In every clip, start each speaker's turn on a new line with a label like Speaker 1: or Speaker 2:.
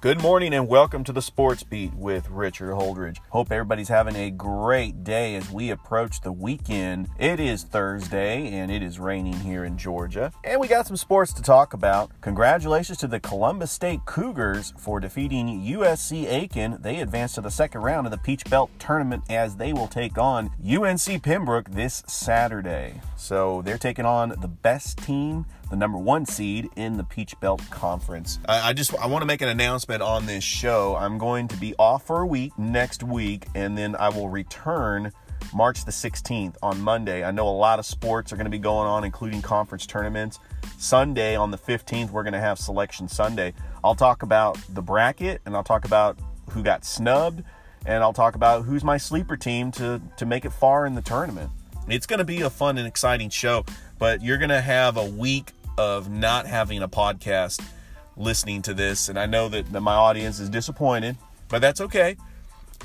Speaker 1: Good morning and welcome to the Sports Beat with Richard Holdridge. Hope everybody's having a great day as we approach the weekend. It is Thursday and it is raining here in Georgia. And we got some sports to talk about. Congratulations to the Columbus State Cougars for defeating USC Aiken. They advanced to the second round of the Peach Belt tournament as they will take on UNC Pembroke this Saturday. So they're taking on the best team the number one seed in the Peach Belt Conference. I, I just I want to make an announcement on this show. I'm going to be off for a week next week, and then I will return March the 16th on Monday. I know a lot of sports are going to be going on, including conference tournaments. Sunday on the 15th, we're going to have Selection Sunday. I'll talk about the bracket, and I'll talk about who got snubbed, and I'll talk about who's my sleeper team to to make it far in the tournament. It's going to be a fun and exciting show, but you're going to have a week of not having a podcast listening to this and I know that, that my audience is disappointed, but that's okay.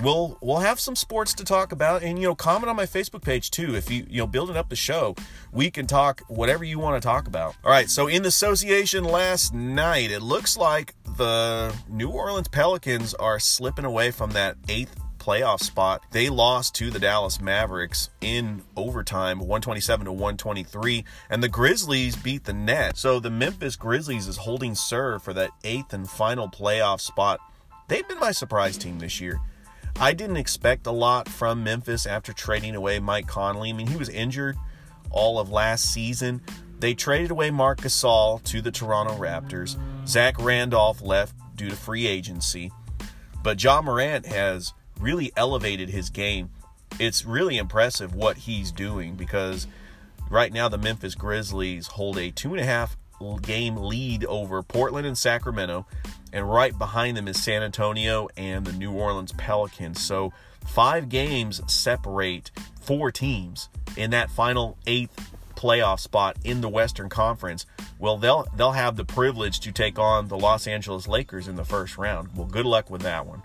Speaker 1: We'll we'll have some sports to talk about and you know comment on my Facebook page too if you you know building up the show we can talk whatever you want to talk about. All right, so in the association last night it looks like the New Orleans Pelicans are slipping away from that 8th playoff spot. They lost to the Dallas Mavericks in overtime, 127 to 123, and the Grizzlies beat the Nets. So the Memphis Grizzlies is holding serve for that eighth and final playoff spot. They've been my surprise team this year. I didn't expect a lot from Memphis after trading away Mike Conley. I mean, he was injured all of last season. They traded away Marc Gasol to the Toronto Raptors. Zach Randolph left due to free agency. But Ja Morant has really elevated his game. It's really impressive what he's doing because right now the Memphis Grizzlies hold a two and a half game lead over Portland and Sacramento, and right behind them is San Antonio and the New Orleans Pelicans. So five games separate four teams in that final eighth playoff spot in the Western Conference. Well, they'll they'll have the privilege to take on the Los Angeles Lakers in the first round. Well, good luck with that one.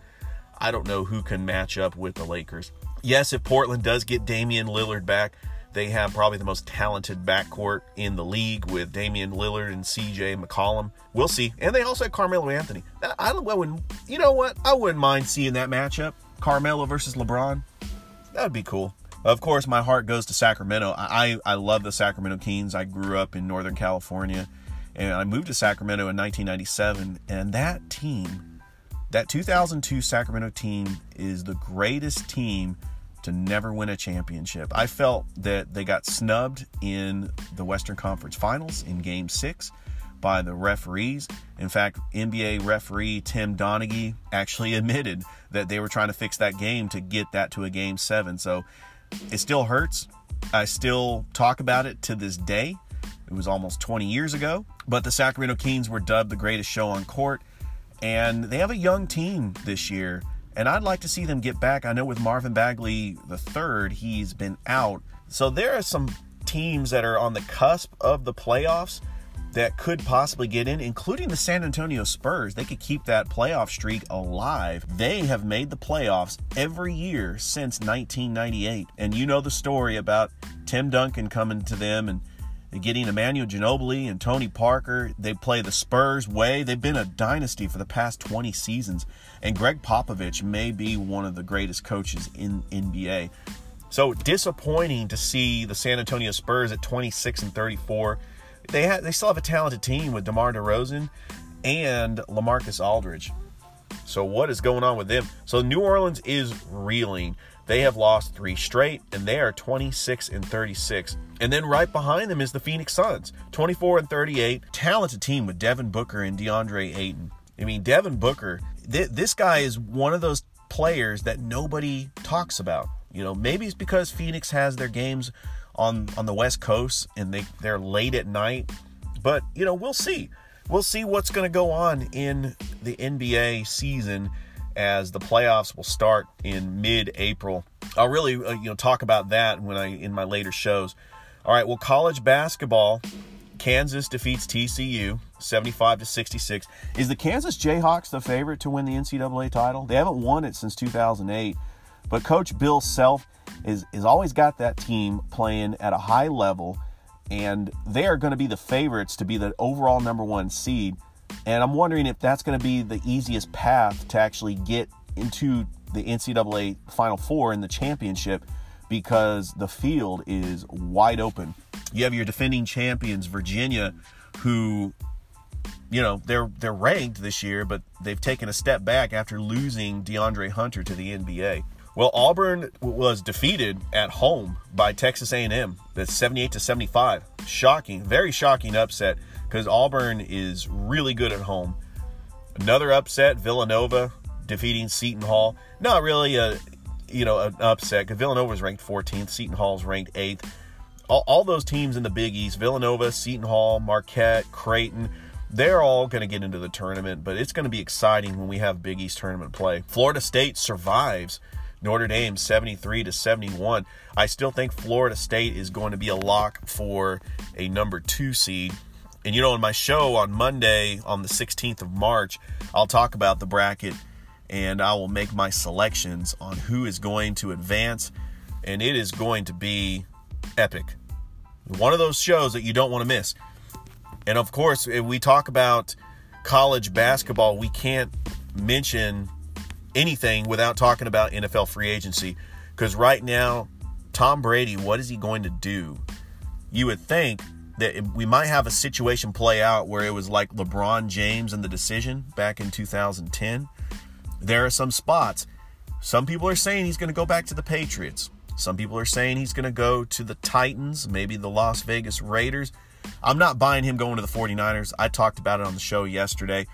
Speaker 1: I don't know who can match up with the Lakers. Yes, if Portland does get Damian Lillard back, they have probably the most talented backcourt in the league with Damian Lillard and CJ McCollum. We'll see. And they also have Carmelo Anthony. I, wouldn't, you know what? I wouldn't mind seeing that matchup. Carmelo versus LeBron. That would be cool. Of course, my heart goes to Sacramento. I, I love the Sacramento Kings. I grew up in Northern California and I moved to Sacramento in 1997. And that team that 2002 Sacramento team is the greatest team to never win a championship. I felt that they got snubbed in the Western Conference Finals in Game 6 by the referees. In fact, NBA referee Tim Donaghy actually admitted that they were trying to fix that game to get that to a Game 7. So it still hurts. I still talk about it to this day. It was almost 20 years ago, but the Sacramento Kings were dubbed the greatest show on court and they have a young team this year. And I'd like to see them get back. I know with Marvin Bagley the third, he's been out. So there are some teams that are on the cusp of the playoffs that could possibly get in, including the San Antonio Spurs. They could keep that playoff streak alive. They have made the playoffs every year since 1998. And you know the story about Tim Duncan coming to them and getting Emmanuel Ginobili and Tony Parker. They play the Spurs way. They've been a dynasty for the past 20 seasons. And Gregg Popovich may be one of the greatest coaches in NBA. So disappointing to see the San Antonio Spurs at 26 and 34. They they still have a talented team with DeMar DeRozan and LaMarcus Aldridge. So what is going on with them? So New Orleans is reeling. They have lost three straight, and they are 26 and 36. And then right behind them is the Phoenix Suns, 24 and 38. Talented team with Devin Booker and DeAndre Ayton. I mean, Devin Booker, th- this guy is one of those players that nobody talks about. You know, maybe it's because Phoenix has their games on on the West Coast, and they they're late at night. But you know, we'll see. We'll see what's going to go on in the NBA season as the playoffs will start in mid-April. I'll really uh, you know talk about that when I in my later shows. All right, well, college basketball, Kansas defeats TCU 75 to 66. Is the Kansas Jayhawks the favorite to win the NCAA title? They haven't won it since 2008, but Coach Bill Self is is always got that team playing at a high level, and they are going to be the favorites to be the overall number one seed. And I'm wondering if that's going to be the easiest path to actually get into the NCAA Final Four in the championship because the field is wide open. You have your defending champions, Virginia, who, you know, they're they're ranked this year, but they've taken a step back after losing DeAndre Hunter to the NBA. Well, Auburn was defeated at home by Texas A&M. That's 78 to 75. Shocking, very shocking upset because Auburn is really good at home. Another upset, Villanova defeating Seton Hall. Not really a you know an upset because Villanova is ranked 14th, Seton Hall is ranked 8th. All, all those teams in the Big East, Villanova, Seton Hall, Marquette, Creighton, they're all going to get into the tournament, but it's going to be exciting when we have Big East tournament play. Florida State survives Notre Dame 73 to 71. I still think Florida State is going to be a lock for a number 2 seed. And you know, in my show on Monday on the 16th of March, I'll talk about the bracket and I will make my selections on who is going to advance and it is going to be epic. One of those shows that you don't want to miss. And of course, if we talk about college basketball, we can't mention anything without talking about NFL free agency. Because right now, Tom Brady, what is he going to do? You would think that we might have a situation play out where it was like LeBron James and the decision back in 2010. There are some spots. Some people are saying he's going to go back to the Patriots. Some people are saying he's going to go to the Titans, maybe the Las Vegas Raiders. I'm not buying him going to the 49ers. I talked about it on the show yesterday.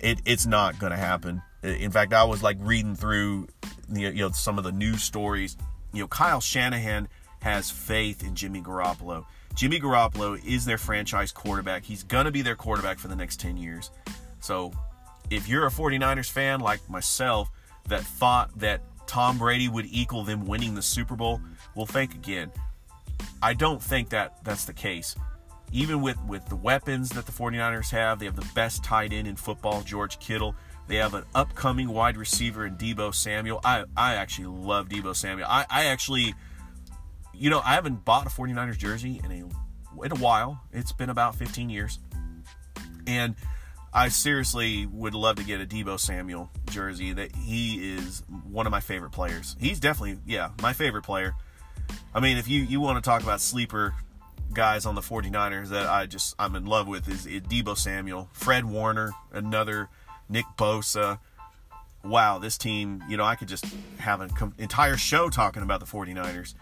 Speaker 1: It, it's not going to happen. In fact, I was like reading through you know some of the news stories. You know, Kyle Shanahan has faith in Jimmy Garoppolo. Jimmy Garoppolo is their franchise quarterback. He's going to be their quarterback for the next 10 years. So, if you're a 49ers fan like myself that thought that Tom Brady would equal them winning the Super Bowl, well, think again. I don't think that that's the case. Even with, with the weapons that the 49ers have, they have the best tight end in football, George Kittle. They have an upcoming wide receiver in Deebo Samuel. I, I actually love Deebo Samuel. I, I actually, you know, I haven't bought a 49ers jersey in a, in a while. It's been about 15 years. And I seriously would love to get a Deebo Samuel jersey. That he is one of my favorite players. He's definitely, yeah, my favorite player. I mean, if you, you want to talk about sleeper guys on the 49ers that I just I'm in love with is, is Deebo Samuel, Fred Warner, another Nick Bosa. Wow, this team, you know, I could just have an entire show talking about the 49ers,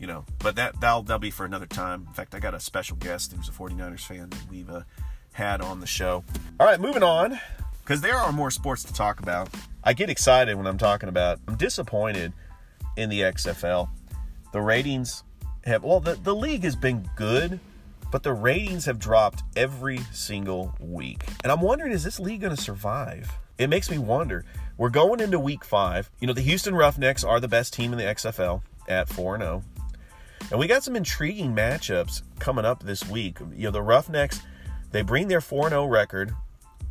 Speaker 1: you know, but that that'll that'll be for another time. In fact, I got a special guest who's a 49ers fan that we've uh, had on the show. All right, moving on because there are more sports to talk about. I get excited when I'm talking about. I'm disappointed in the XFL. The ratings have well, the, the league has been good, but the ratings have dropped every single week. And I'm wondering, is this league going to survive? It makes me wonder. We're going into week five. You know, the Houston Roughnecks are the best team in the XFL at 4 0. And we got some intriguing matchups coming up this week. You know, the Roughnecks, they bring their 4 0 record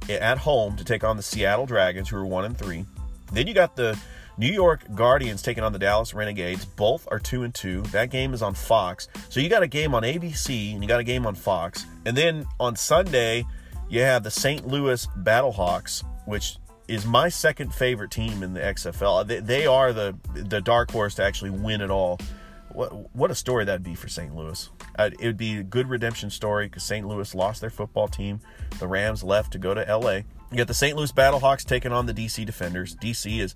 Speaker 1: at home to take on the Seattle Dragons, who are 1 and 3. Then you got the New York Guardians taking on the Dallas Renegades. Both are 2 and 2. That game is on Fox. So you got a game on ABC and you got a game on Fox. And then on Sunday, you have the St. Louis Battlehawks, which is my second favorite team in the XFL. They, they are the the dark horse to actually win it all. What what a story that'd be for St. Louis. Uh, it would be a good redemption story because St. Louis lost their football team. The Rams left to go to LA. You got the St. Louis Battlehawks taking on the DC Defenders. DC is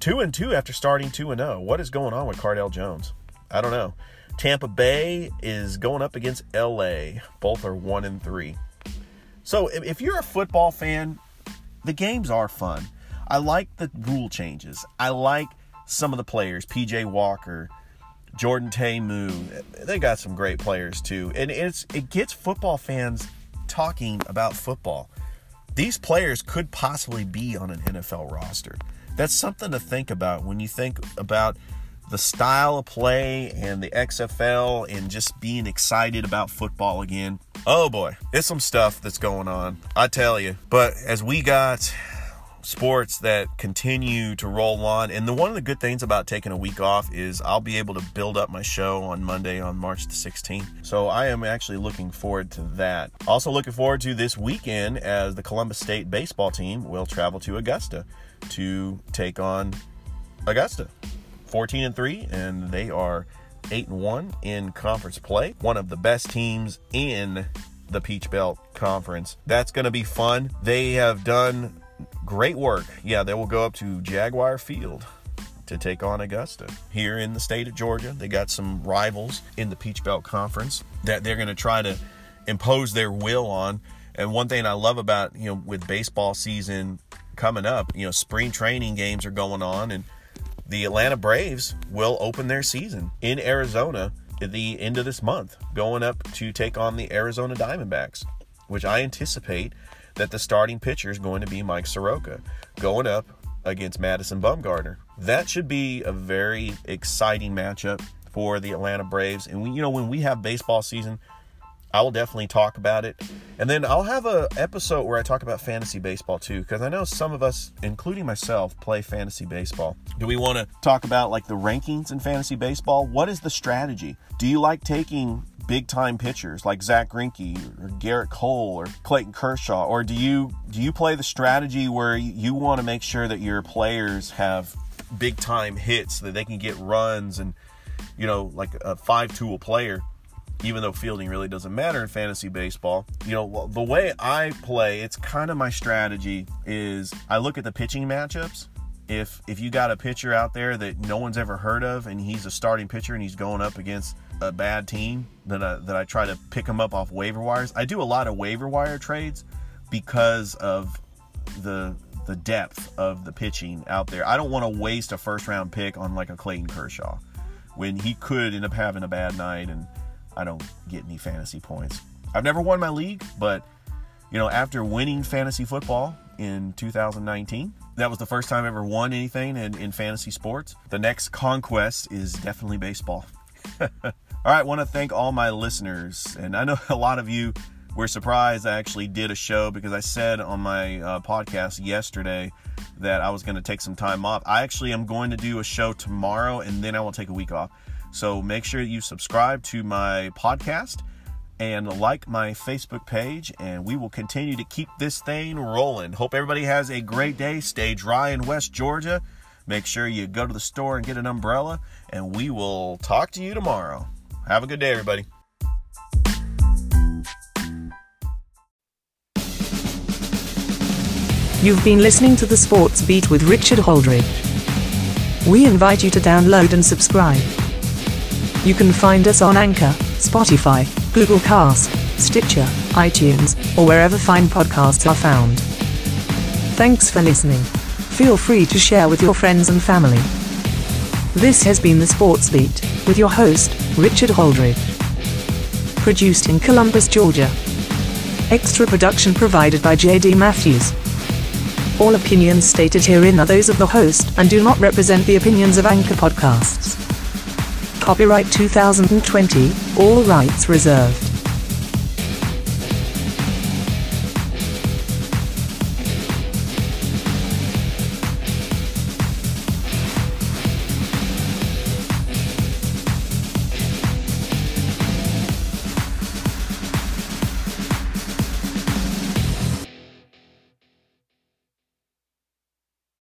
Speaker 1: Two and two after starting two and zero. Oh. What is going on with Cardale Jones? I don't know. Tampa Bay is going up against LA. Both are one and three. So if you're a football fan, the games are fun. I like the rule changes. I like some of the players, PJ Walker, Jordan Ta'amu. They got some great players too, and it's it gets football fans talking about football. These players could possibly be on an NFL roster. That's something to think about when you think about the style of play and the XFL and just being excited about football again. Oh boy, it's some stuff that's going on. I tell you. But as we got sports that continue to roll on. And the one of the good things about taking a week off is I'll be able to build up my show on Monday on March the 16th. So I am actually looking forward to that. Also looking forward to this weekend as the Columbus State baseball team will travel to Augusta to take on Augusta. 14 and 3 and they are 8 and 1 in conference play. One of the best teams in the Peach Belt Conference. That's going to be fun. They have done great work. Yeah, they will go up to Jaguar Field to take on Augusta. Here in the state of Georgia, they got some rivals in the Peach Belt Conference that they're going to try to impose their will on. And one thing I love about, you know, with baseball season coming up, you know, spring training games are going on and the Atlanta Braves will open their season in Arizona at the end of this month, going up to take on the Arizona Diamondbacks, which I anticipate that the starting pitcher is going to be Mike Soroka going up against Madison Bumgarner. That should be a very exciting matchup for the Atlanta Braves. And we, you know, when we have baseball season, I will definitely talk about it. And then I'll have a episode where I talk about fantasy baseball too, because I know some of us, including myself, play fantasy baseball. Do we want to talk about like the rankings in fantasy baseball? What is the strategy? Do you like taking big time pitchers like Zack Greinke or Gerrit Cole or Clayton Kershaw, or do you do you play the strategy where you want to make sure that your players have big time hits so that they can get runs and you know like a five tool player? Even though fielding really doesn't matter in fantasy baseball, you know the way I play, it's kind of my strategy is I look at the pitching matchups if if you got a pitcher out there that no one's ever heard of and he's a starting pitcher and he's going up against a bad team that I, that I try to pick them up off waiver wires. I do a lot of waiver wire trades because of the the depth of the pitching out there. I don't want to waste a first round pick on like a Clayton Kershaw when he could end up having a bad night and I don't get any fantasy points. I've never won my league, but you know, after winning fantasy football in 2019, that was the first time I ever won anything in, in fantasy sports. The next conquest is definitely baseball. All right, want to thank all my listeners. And I know a lot of you were surprised I actually did a show because I said on my uh, podcast yesterday that I was going to take some time off. I actually am going to do a show tomorrow and then I will take a week off. So make sure you subscribe to my podcast and like my Facebook page, and we will continue to keep this thing rolling. Hope everybody has a great day. Stay dry in West Georgia. Make sure you go to the store and get an umbrella, and we will talk to you tomorrow. Have a good day, everybody.
Speaker 2: You've been listening to the Sports Beat with Richard Holdridge. We invite you to download and subscribe. You can find us on Anchor, Spotify, Google Cast, Stitcher, iTunes, or wherever fine podcasts are found. Thanks for listening. Feel free to share with your friends and family. This has been the Sports Beat with your host, Richard Holdridge. Produced in Columbus, Georgia. Extra production provided by J.D. Matthews. All opinions stated herein are those of the host and do not represent the opinions of Anchor Podcasts. Copyright 2020, all rights reserved.